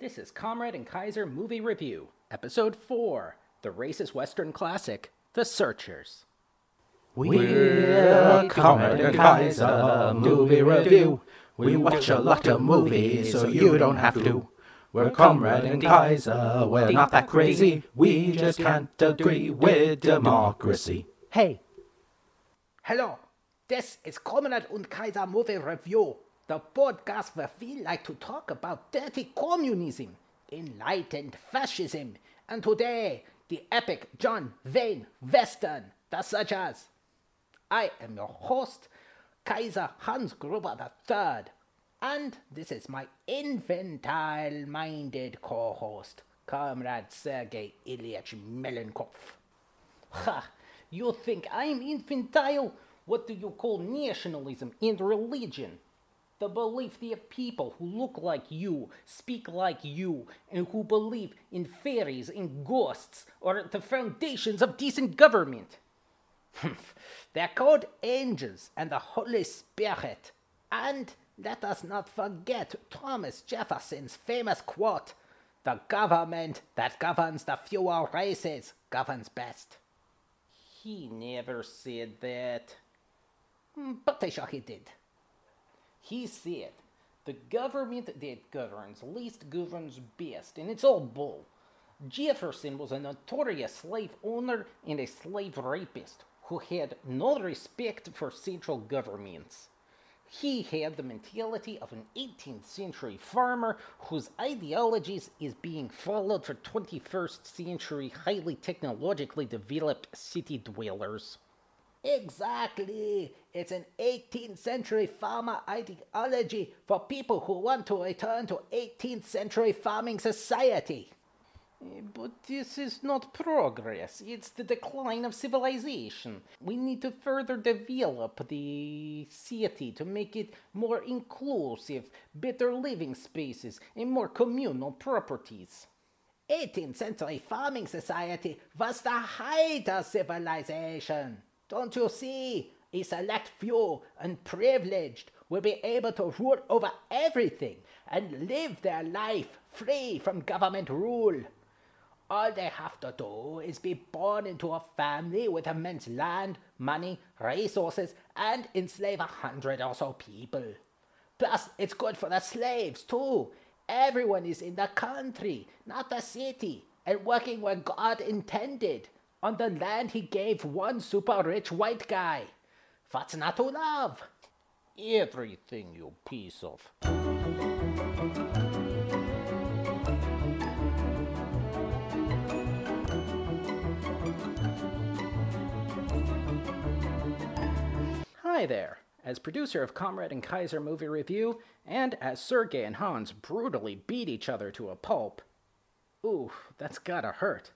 This is Comrade and Kaiser Movie Review, Episode 4 The Racist Western Classic, The Searchers. We're Comrade and Kaiser Movie Review. We watch a lot of movies so you don't have to. We're Comrade and Kaiser, we're not that crazy. We just can't agree with democracy. Hey, Hello, this is Comrade und Kaiser Movie Review, the podcast where we like to talk about dirty communism, enlightened fascism, and today, the epic John Wayne Western, The Searchers. I am your host, Kaiser Hans Gruber III, and this is my infantile-minded co-host, Comrade Sergei Ilyich Melenkov. Ha! You think I'm infantile? What do you call nationalism and religion? The belief that people who look like you, speak like you, and who believe in fairies and ghosts are the foundations of decent government. They're called angels and the Holy Spirit. And let us not forget Thomas Jefferson's famous quote The government that governs the fewer races governs best. He never said that. Hmm, But I sure he did. He said, the government that governs least governs best, and it's all bull. Jefferson was a notorious slave owner and a slave rapist who had no respect for central governments. He had the mentality of an 18th century farmer whose ideologies is being followed for 21st century highly technologically developed city dwellers. Exactly. It's an 18th century farmer ideology for people who want to return to 18th century farming society. Eh, But this is not progress. It's the decline of civilization. We need to further develop the city to make it more inclusive, better living spaces, and more communal properties. 18th century farming society was the height of civilization. Don't you see? A select few and privileged will be able to rule over everything and live their life free from government rule. All they have to do is be born into a family with immense land, money, resources, and enslave a hundred or so people. Plus, it's good for the slaves, too. Everyone is in the country, not the city, and working where God intended, on the land He gave one super rich white guy. What's not to love? Everything, you piece of. hi there. As producer of Comrade and Kaiser Movie Review, and as Sergey and Hans brutally beat each other to a pulp. Ooh, that's gotta hurt.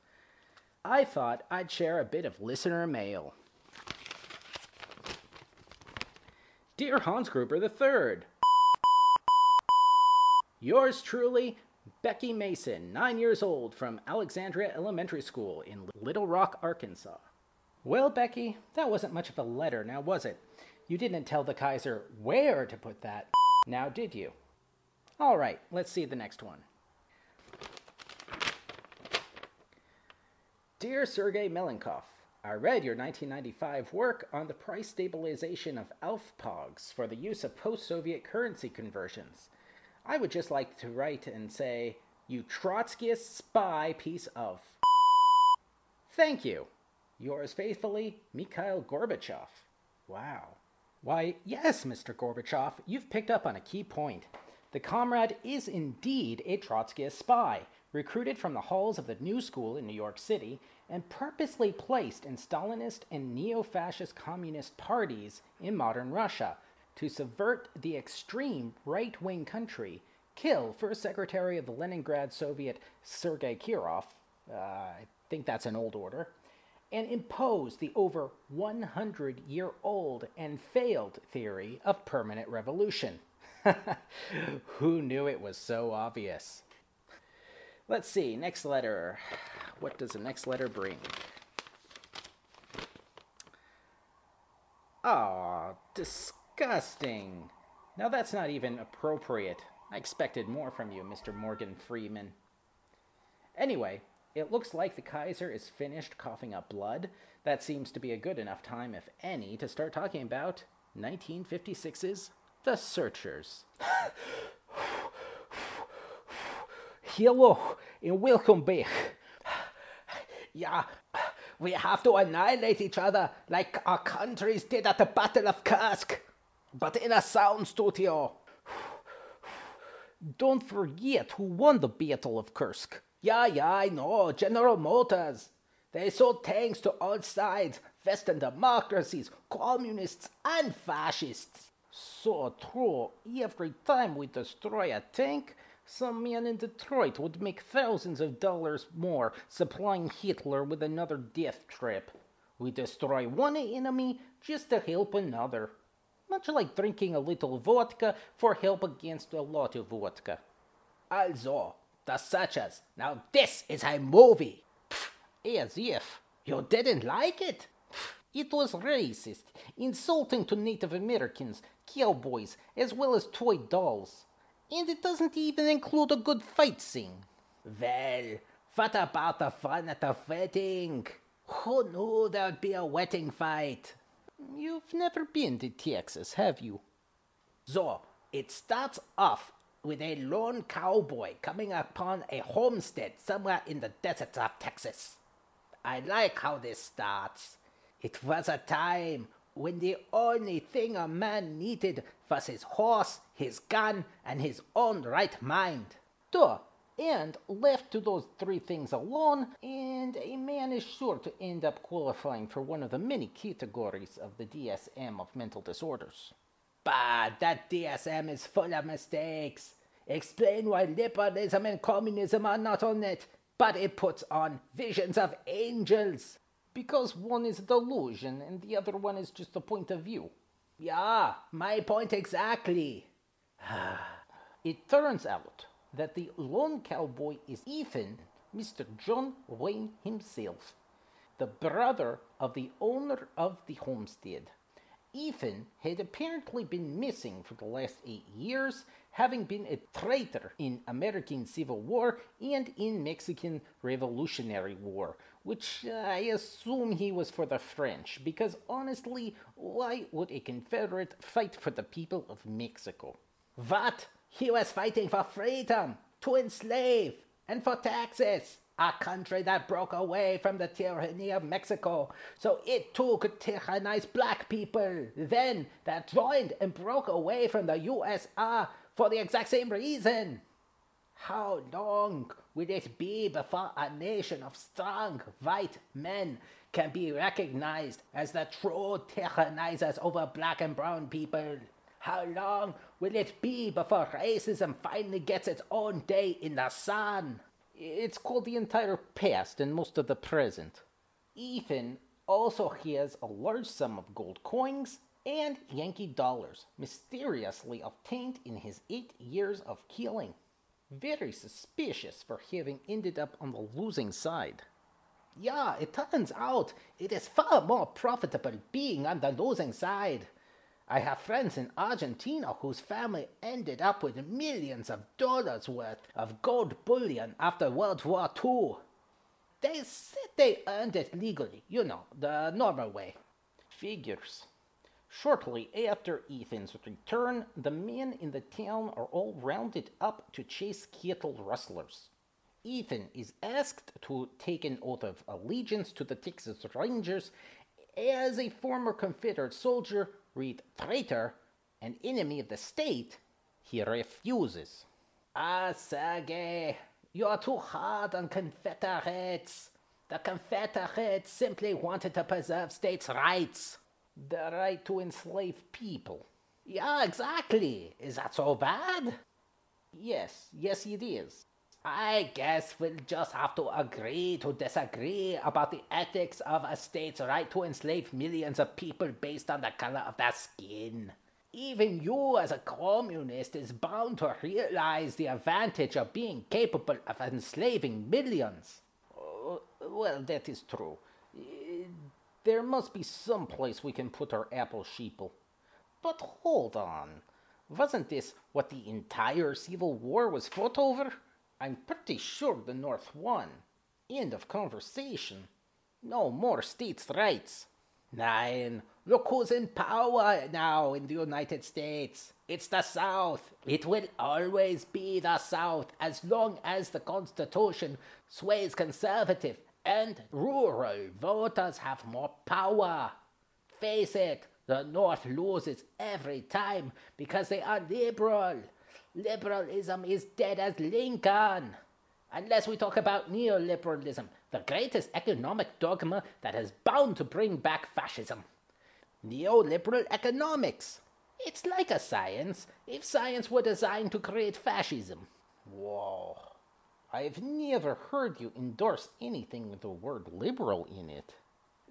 I thought I'd share a bit of listener mail. Dear Hans Gruber III, Yours truly, Becky Mason, nine years old, from Alexandria Elementary School in Little Rock, Arkansas. Well, Becky, that wasn't much of a letter, now was it? You didn't tell the Kaiser where to put that, now did you? All right, let's see the next one. Dear Sergei Melenkov, I read your 1995 work on the price stabilization of ALFPOGs for the use of post Soviet currency conversions. I would just like to write and say, you Trotskyist spy piece of. Thank you. Yours faithfully, Mikhail Gorbachev. Wow. Why, yes, Mr. Gorbachev, you've picked up on a key point. The comrade is indeed a Trotskyist spy, recruited from the halls of the New School in New York City and purposely placed in Stalinist and neo fascist communist parties in modern Russia to subvert the extreme right wing country, kill First Secretary of the Leningrad Soviet Sergei Kirov, uh, I think that's an old order, and impose the over 100 year old and failed theory of permanent revolution. Who knew it was so obvious? Let's see, next letter. What does the next letter bring? Ah, disgusting. Now that's not even appropriate. I expected more from you, Mr. Morgan Freeman. Anyway, it looks like the Kaiser is finished coughing up blood. That seems to be a good enough time, if any, to start talking about 1956's The Searchers. Hello, and welcome back. Yeah, we have to annihilate each other like our countries did at the Battle of Kursk, but in a sound studio. Don't forget who won the Battle of Kursk. Yeah, yeah, I know. General Motors. They sold tanks to all sides Western democracies, communists, and fascists. So true. Every time we destroy a tank, some man in Detroit would make thousands of dollars more supplying Hitler with another death trap. We destroy one enemy just to help another. Much like drinking a little vodka for help against a lot of vodka. Also, the Searchers. Now this is a movie. As if. You didn't like it? It was racist, insulting to Native Americans, cowboys, as well as toy dolls. And it doesn't even include a good fight scene. Well, what about the fun at the wedding? Who knew there'd be a wedding fight? You've never been to Texas, have you? So, it starts off with a lone cowboy coming upon a homestead somewhere in the deserts of Texas. I like how this starts. It was a time when the only thing a man needed was his horse, his gun, and his own right mind. Duh. And left to those three things alone, and a man is sure to end up qualifying for one of the many categories of the DSM of mental disorders. But that DSM is full of mistakes. Explain why liberalism and communism are not on it, but it puts on visions of angels. Because one is a delusion and the other one is just a point of view. Yeah, my point exactly. it turns out that the lone cowboy is Ethan, Mr. John Wayne himself, the brother of the owner of the homestead. Ethan had apparently been missing for the last eight years, having been a traitor in American Civil War and in Mexican Revolutionary War, which I assume he was for the French, because honestly, why would a Confederate fight for the people of Mexico? What? He was fighting for freedom, to enslave, and for taxes a country that broke away from the tyranny of Mexico, so it too could tyrannize black people. Then that joined and broke away from the USR for the exact same reason. How long will it be before a nation of strong white men can be recognized as the true tyrannizers over black and brown people? How long will it be before racism finally gets its own day in the sun? It's called the entire past and most of the present. Ethan also has a large sum of gold coins and Yankee dollars mysteriously obtained in his eight years of killing. Very suspicious for having ended up on the losing side. Yeah, it turns out it is far more profitable being on the losing side. I have friends in Argentina whose family ended up with millions of dollars worth of gold bullion after World War II. They said they earned it legally, you know, the normal way. Figures. Shortly after Ethan's return, the men in the town are all rounded up to chase cattle rustlers. Ethan is asked to take an oath of allegiance to the Texas Rangers as a former Confederate soldier read traitor, an enemy of the state, he refuses. Ah, Sergey, you're too hard on Confederates. The Confederates simply wanted to preserve states' rights. The right to enslave people. Yeah, exactly. Is that so bad? Yes, yes, it is. I guess we'll just have to agree to disagree about the ethics of a state's right to enslave millions of people based on the color of their skin. Even you, as a communist, is bound to realize the advantage of being capable of enslaving millions. Uh, well, that is true. Uh, there must be some place we can put our apple sheeple. But hold on. Wasn't this what the entire Civil War was fought over? I'm pretty sure the North won. End of conversation. No more states' rights. Nine. Look who's in power now in the United States. It's the South. It will always be the South as long as the Constitution sways conservative and rural voters have more power. Face it, the North loses every time because they are liberal. Liberalism is dead as Lincoln. Unless we talk about neoliberalism, the greatest economic dogma that is bound to bring back fascism. Neoliberal economics. It's like a science, if science were designed to create fascism. Whoa. I've never heard you endorse anything with the word liberal in it.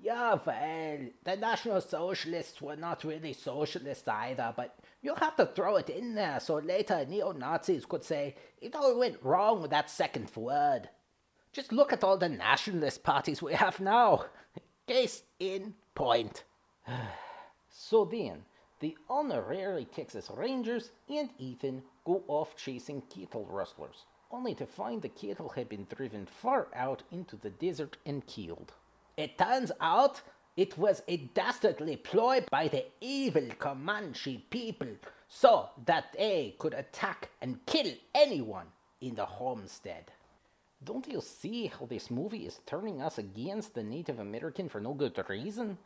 Yeah, well, the National Socialists were not really socialists either, but you have to throw it in there so later neo Nazis could say it all went wrong with that second word. Just look at all the nationalist parties we have now. Case in point. so then, the honorary Texas Rangers and Ethan go off chasing cattle rustlers, only to find the cattle had been driven far out into the desert and killed. It turns out it was a dastardly ploy by the evil Comanche people so that they could attack and kill anyone in the homestead. Don't you see how this movie is turning us against the Native American for no good reason?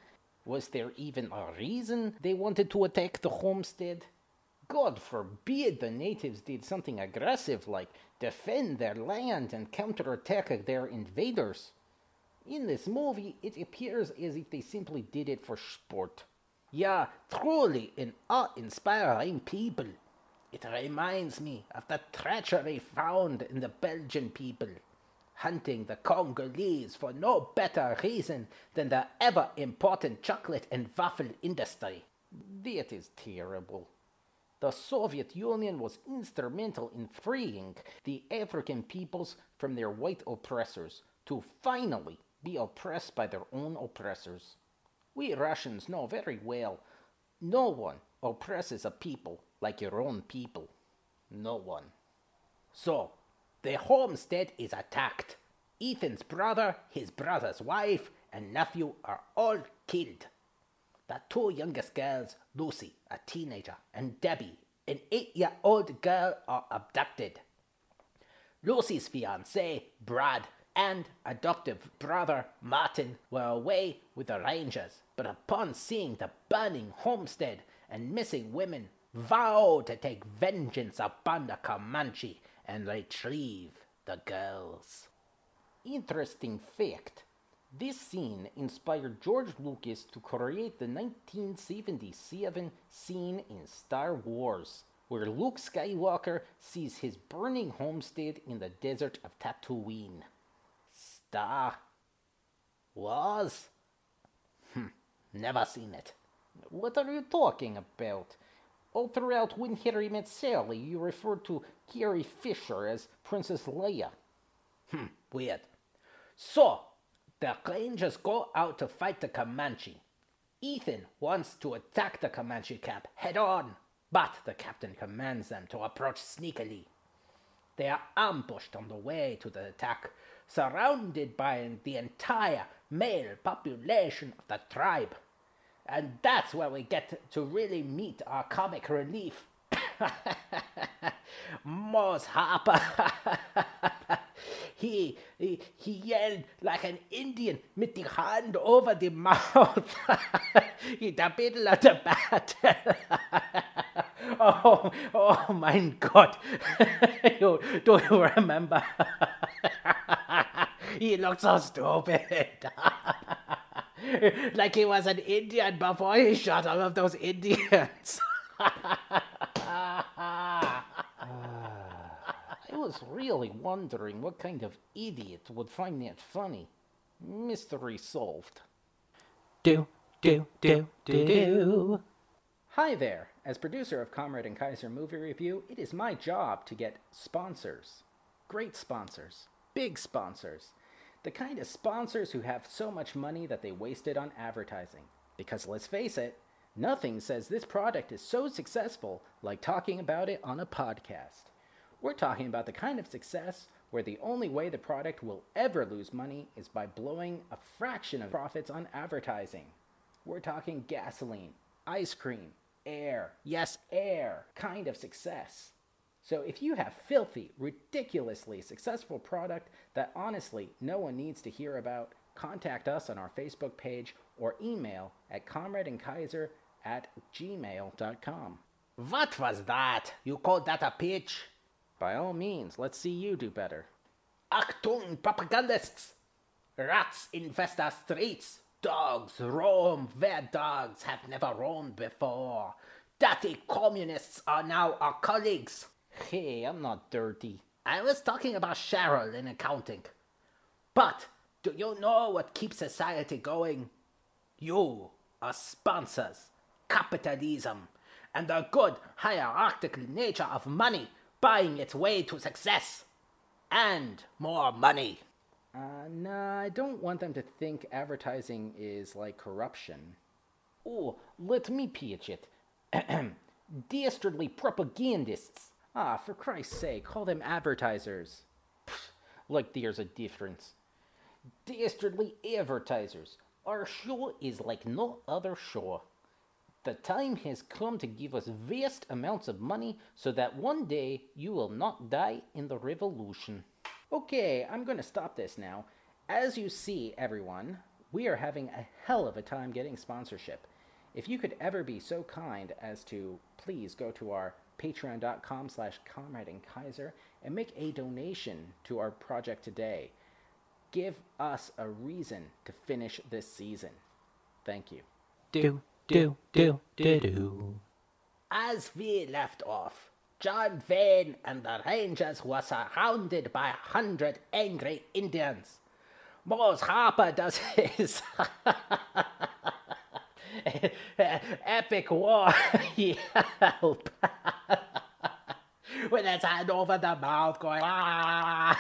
Was there even a reason they wanted to attack the homestead? God forbid the natives did something aggressive like defend their land and counterattack their invaders. In this movie, it appears as if they simply did it for sport. Yeah, truly an awe-inspiring people. It reminds me of the treachery found in the Belgian people, hunting the Congolese for no better reason than the ever important chocolate and waffle industry. That is terrible. The Soviet Union was instrumental in freeing the African peoples from their white oppressors to finally be oppressed by their own oppressors. We Russians know very well no one oppresses a people like your own people. No one. So, the homestead is attacked. Ethan's brother, his brother's wife, and nephew are all killed. The two youngest girls, Lucy, a teenager, and Debbie, an eight year old girl, are abducted. Lucy's fiance, Brad, and adoptive brother Martin were away with the Rangers, but upon seeing the burning homestead and missing women, vowed to take vengeance upon the Comanche and retrieve the girls. Interesting fact this scene inspired George Lucas to create the 1977 scene in Star Wars, where Luke Skywalker sees his burning homestead in the desert of Tatooine. Star Wars? Hm, never seen it. What are you talking about? All throughout When Harry Met Sally, you referred to Carrie Fisher as Princess Leia. Hmm, weird. So, the Rangers go out to fight the Comanche. Ethan wants to attack the Comanche camp head on, but the captain commands them to approach sneakily. They are ambushed on the way to the attack, surrounded by the entire male population of the tribe. And that's where we get to really meet our comic relief. Mose Harper. he, he, he yelled like an Indian with the hand over the mouth in the middle of the battle. oh, oh my God. you, do you remember? He looked so stupid. like he was an Indian before he shot all of those Indians. Ah, I was really wondering what kind of idiot would find that funny. Mystery solved. Do, do, do, do, do. Hi there. As producer of Comrade and Kaiser Movie Review, it is my job to get sponsors. Great sponsors. Big sponsors. The kind of sponsors who have so much money that they waste it on advertising. Because let's face it, Nothing says this product is so successful like talking about it on a podcast. We're talking about the kind of success where the only way the product will ever lose money is by blowing a fraction of profits on advertising. We're talking gasoline, ice cream, air, yes, air kind of success. So if you have filthy, ridiculously successful product that honestly no one needs to hear about, contact us on our Facebook page or email at comradeandkaiser at gmail.com. What was that? You called that a pitch? By all means, let's see you do better. Achtung, propagandists! Rats infest our streets. Dogs roam where dogs have never roamed before. Dirty communists are now our colleagues. Hey, I'm not dirty. I was talking about Cheryl in accounting. But do you know what keeps society going? You, our sponsors, capitalism, and the good hierarchical nature of money buying its way to success. And more money. Uh, nah, I don't want them to think advertising is like corruption. Oh, let me pitch it. Dastardly propagandists. Ah, for Christ's sake, call them advertisers. Pfft, like there's a difference. Dastardly advertisers. Our show is like no other show. The time has come to give us vast amounts of money so that one day you will not die in the revolution. Okay, I'm going to stop this now. As you see, everyone, we are having a hell of a time getting sponsorship. If you could ever be so kind as to please go to our patreon.com slash comrade and kaiser and make a donation to our project today. Give us a reason to finish this season. Thank you. Do, do, do, do, do. As we left off, John Vane and the Rangers were surrounded by a hundred angry Indians. Mose Harper does his epic war yelp with his hand over the mouth going ah.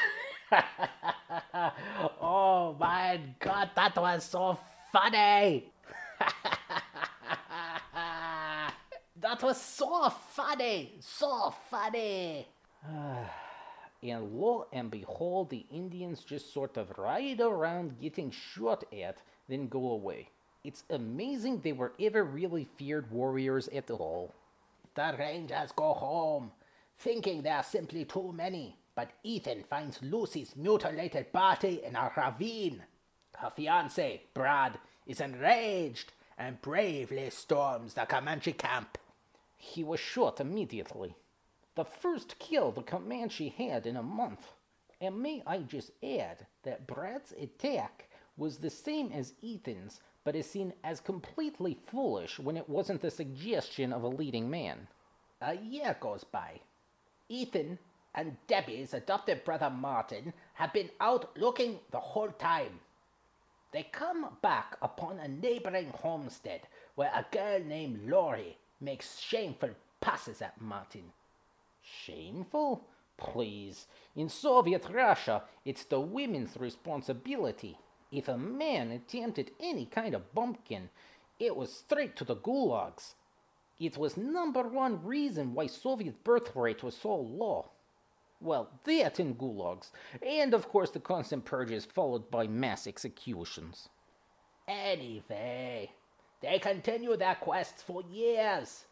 oh my god that was so funny that was so funny so funny And lo and behold, the Indians just sort of ride around getting shot at, then go away. It's amazing they were ever really feared warriors at all. The Rangers go home, thinking there are simply too many. But Ethan finds Lucy's mutilated body in a ravine. Her fiance, Brad, is enraged and bravely storms the Comanche camp. He was shot immediately. The first kill the Comanche had in a month. And may I just add that Brad's attack was the same as Ethan's, but is seen as completely foolish when it wasn't the suggestion of a leading man. A year goes by. Ethan and Debbie's adopted brother Martin have been out looking the whole time. They come back upon a neighboring homestead where a girl named Laurie makes shameful passes at Martin. Shameful? Please. In Soviet Russia, it's the women's responsibility. If a man attempted any kind of bumpkin, it was straight to the gulags. It was number one reason why Soviet birth rate was so low. Well, that and gulags, and of course the constant purges followed by mass executions. Anyway, they continued their quests for years.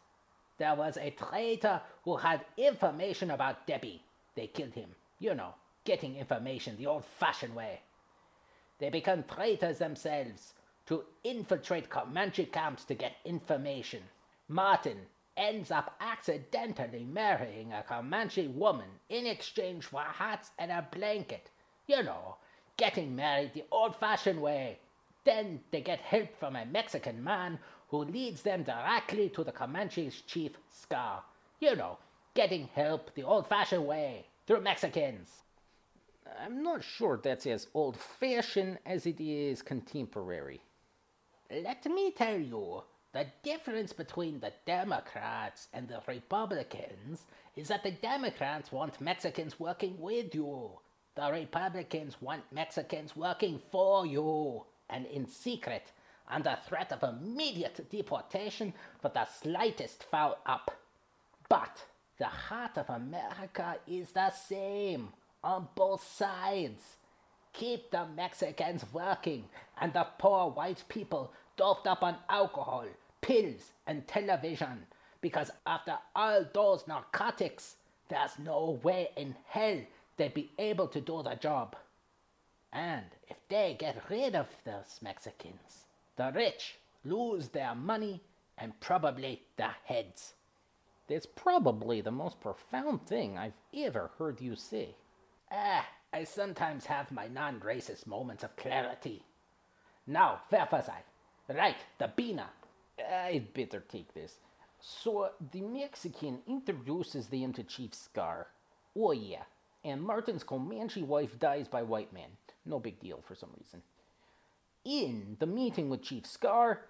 There was a traitor who had information about Debbie. They killed him. You know, getting information the old fashioned way. They become traitors themselves to infiltrate Comanche camps to get information. Martin ends up accidentally marrying a Comanche woman in exchange for hats and a blanket. You know, getting married the old fashioned way. Then they get help from a Mexican man who leads them directly to the Comanche's chief, Scar. You know, getting help the old fashioned way through Mexicans. I'm not sure that's as old fashioned as it is contemporary. Let me tell you, the difference between the Democrats and the Republicans is that the Democrats want Mexicans working with you. The Republicans want Mexicans working for you. And in secret, under threat of immediate deportation for the slightest foul up. But the heart of America is the same on both sides. Keep the Mexicans working and the poor white people doped up on alcohol, pills, and television, because after all those narcotics, there's no way in hell they'd be able to do the job. And if they get rid of those Mexicans, the rich lose their money and probably their heads. That's probably the most profound thing I've ever heard you say. Ah, I sometimes have my non racist moments of clarity. Now, where was I? Right, the Bina. I'd better take this. So, the Mexican introduces them to Chief Scar. Oh, yeah. And Martin's Comanche wife dies by white man. No big deal for some reason. In the meeting with Chief Scar,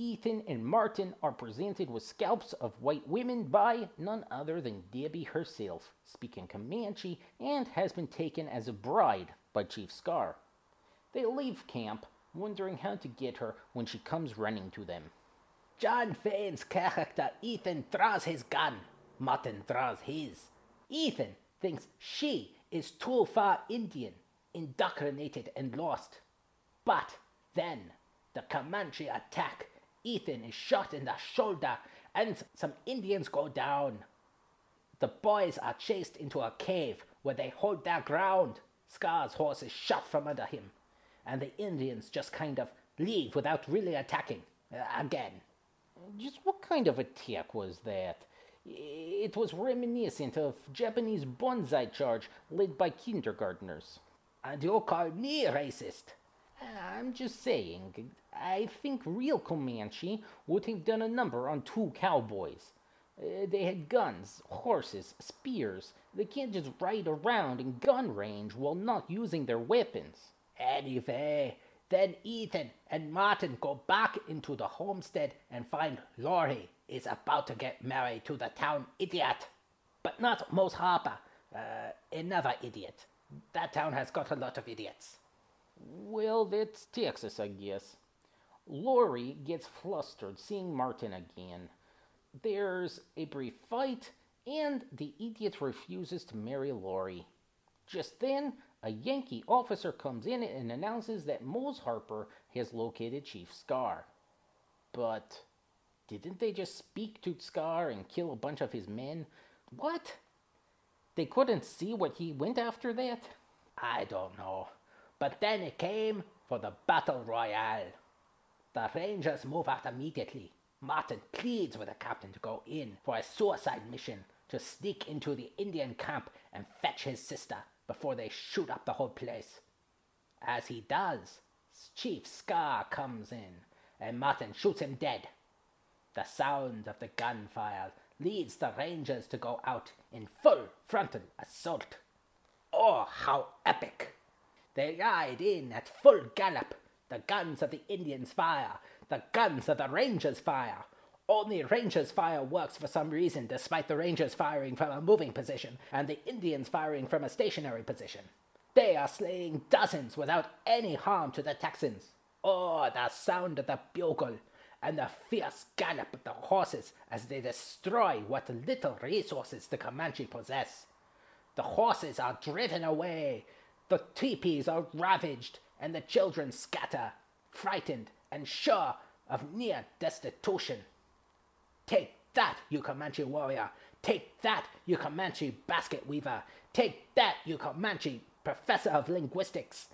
Ethan and Martin are presented with scalps of white women by none other than Debbie herself, speaking Comanche, and has been taken as a bride by Chief Scar. They leave camp, wondering how to get her when she comes running to them. John Fane's character Ethan draws his gun. Martin draws his. Ethan thinks she is too far Indian, indoctrinated and lost. But then the Comanche attack. Ethan is shot in the shoulder, and some Indians go down. The boys are chased into a cave where they hold their ground. Scar's horse is shot from under him, and the Indians just kind of leave without really attacking. Uh, again. Just what kind of attack was that? It was reminiscent of Japanese banzai charge led by kindergartners. And you call me racist? I'm just saying, I think real Comanche would have done a number on two cowboys. Uh, they had guns, horses, spears. They can't just ride around in gun range while not using their weapons. Anyway, then Ethan and Martin go back into the homestead and find Laurie is about to get married to the town idiot. But not Mose Harper, uh, another idiot. That town has got a lot of idiots. Well, that's Texas, I guess. Laurie gets flustered seeing Martin again. There's a brief fight, and the idiot refuses to marry Laurie. Just then, a Yankee officer comes in and announces that Mose Harper has located Chief Scar. But didn't they just speak to Scar and kill a bunch of his men? What? They couldn't see what he went after that? I don't know. But then it came for the battle royale. The Rangers move out immediately. Martin pleads with the captain to go in for a suicide mission to sneak into the Indian camp and fetch his sister before they shoot up the whole place. As he does, Chief Scar comes in and Martin shoots him dead. The sound of the gunfire leads the Rangers to go out in full frontal assault. Oh, how epic! They ride in at full gallop. The guns of the Indians fire. The guns of the Rangers fire. Only Rangers' fire works for some reason, despite the Rangers firing from a moving position and the Indians firing from a stationary position. They are slaying dozens without any harm to the Texans. Oh, the sound of the bugle and the fierce gallop of the horses as they destroy what little resources the Comanche possess. The horses are driven away, the teepees are ravaged, and the children scatter, frightened and sure of near destitution. Take that, you Comanche warrior! Take that, you Comanche basket weaver! Take that, you Comanche professor of linguistics!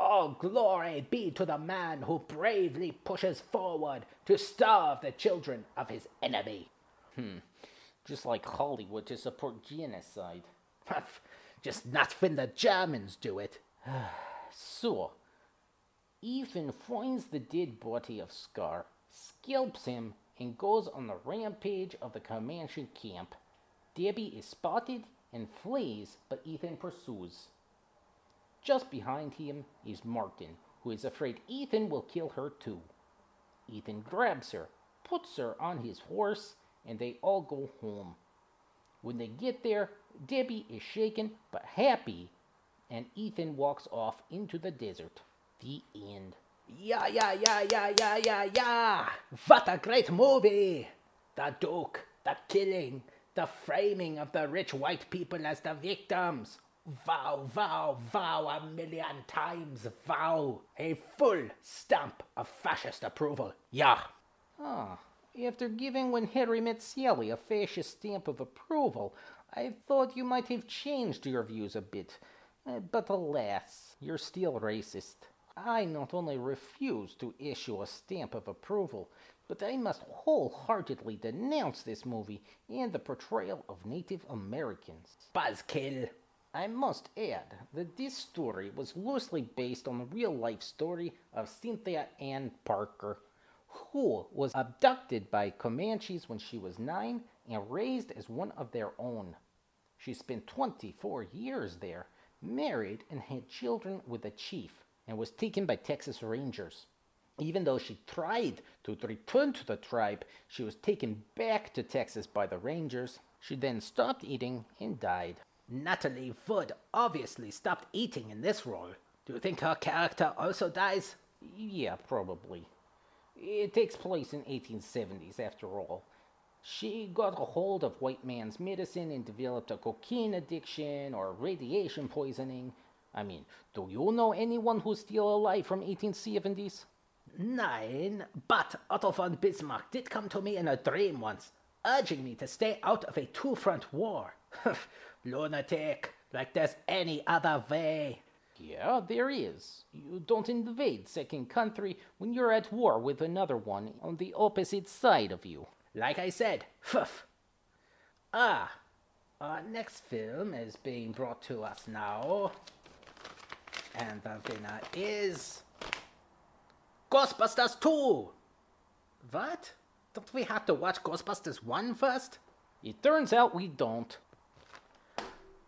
All glory be to the man who bravely pushes forward to starve the children of his enemy. Hmm. Just like Hollywood to support genocide. Just not when the Germans do it. so, Ethan finds the dead body of Scar, scalps him, and goes on the rampage of the Comanche camp. Debbie is spotted and flees, but Ethan pursues. Just behind him is Martin, who is afraid Ethan will kill her too. Ethan grabs her, puts her on his horse, and they all go home. When they get there, Debbie is shaken but happy, and Ethan walks off into the desert. The end. Yeah, yeah, yeah, yeah, yeah, yeah, yeah. What a great movie! The Duke, the killing, the framing of the rich white people as the victims. Vow, vow, vow a million times, vow. A full stamp of fascist approval. Yeah. Ah, after giving when Harry met Sally a fascist stamp of approval, I thought you might have changed your views a bit. Uh, but alas, you're still racist. I not only refuse to issue a stamp of approval, but I must wholeheartedly denounce this movie and the portrayal of Native Americans. Buzzkill. I must add that this story was loosely based on the real life story of Cynthia Ann Parker, who was abducted by Comanches when she was nine and raised as one of their own. She spent 24 years there, married, and had children with a chief, and was taken by Texas Rangers. Even though she tried to return to the tribe, she was taken back to Texas by the Rangers. She then stopped eating and died. Natalie Wood obviously stopped eating in this role. Do you think her character also dies? Yeah, probably. It takes place in 1870s after all. She got a hold of white man's medicine and developed a cocaine addiction or radiation poisoning. I mean, do you know anyone who's still alive from 1870s? Nine, but Otto von Bismarck did come to me in a dream once, urging me to stay out of a two-front war. Lunatic, like there's any other way. Yeah, there is. You don't invade second country when you're at war with another one on the opposite side of you. Like I said, poof. Ah, our next film is being brought to us now. And the winner is. Ghostbusters 2! What? Don't we have to watch Ghostbusters 1 first? It turns out we don't.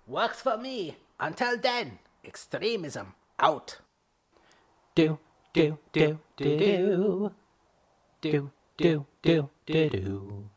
Works for me. Until then, extremism out. Do, do, do, do, do. Do, do, do, do, do.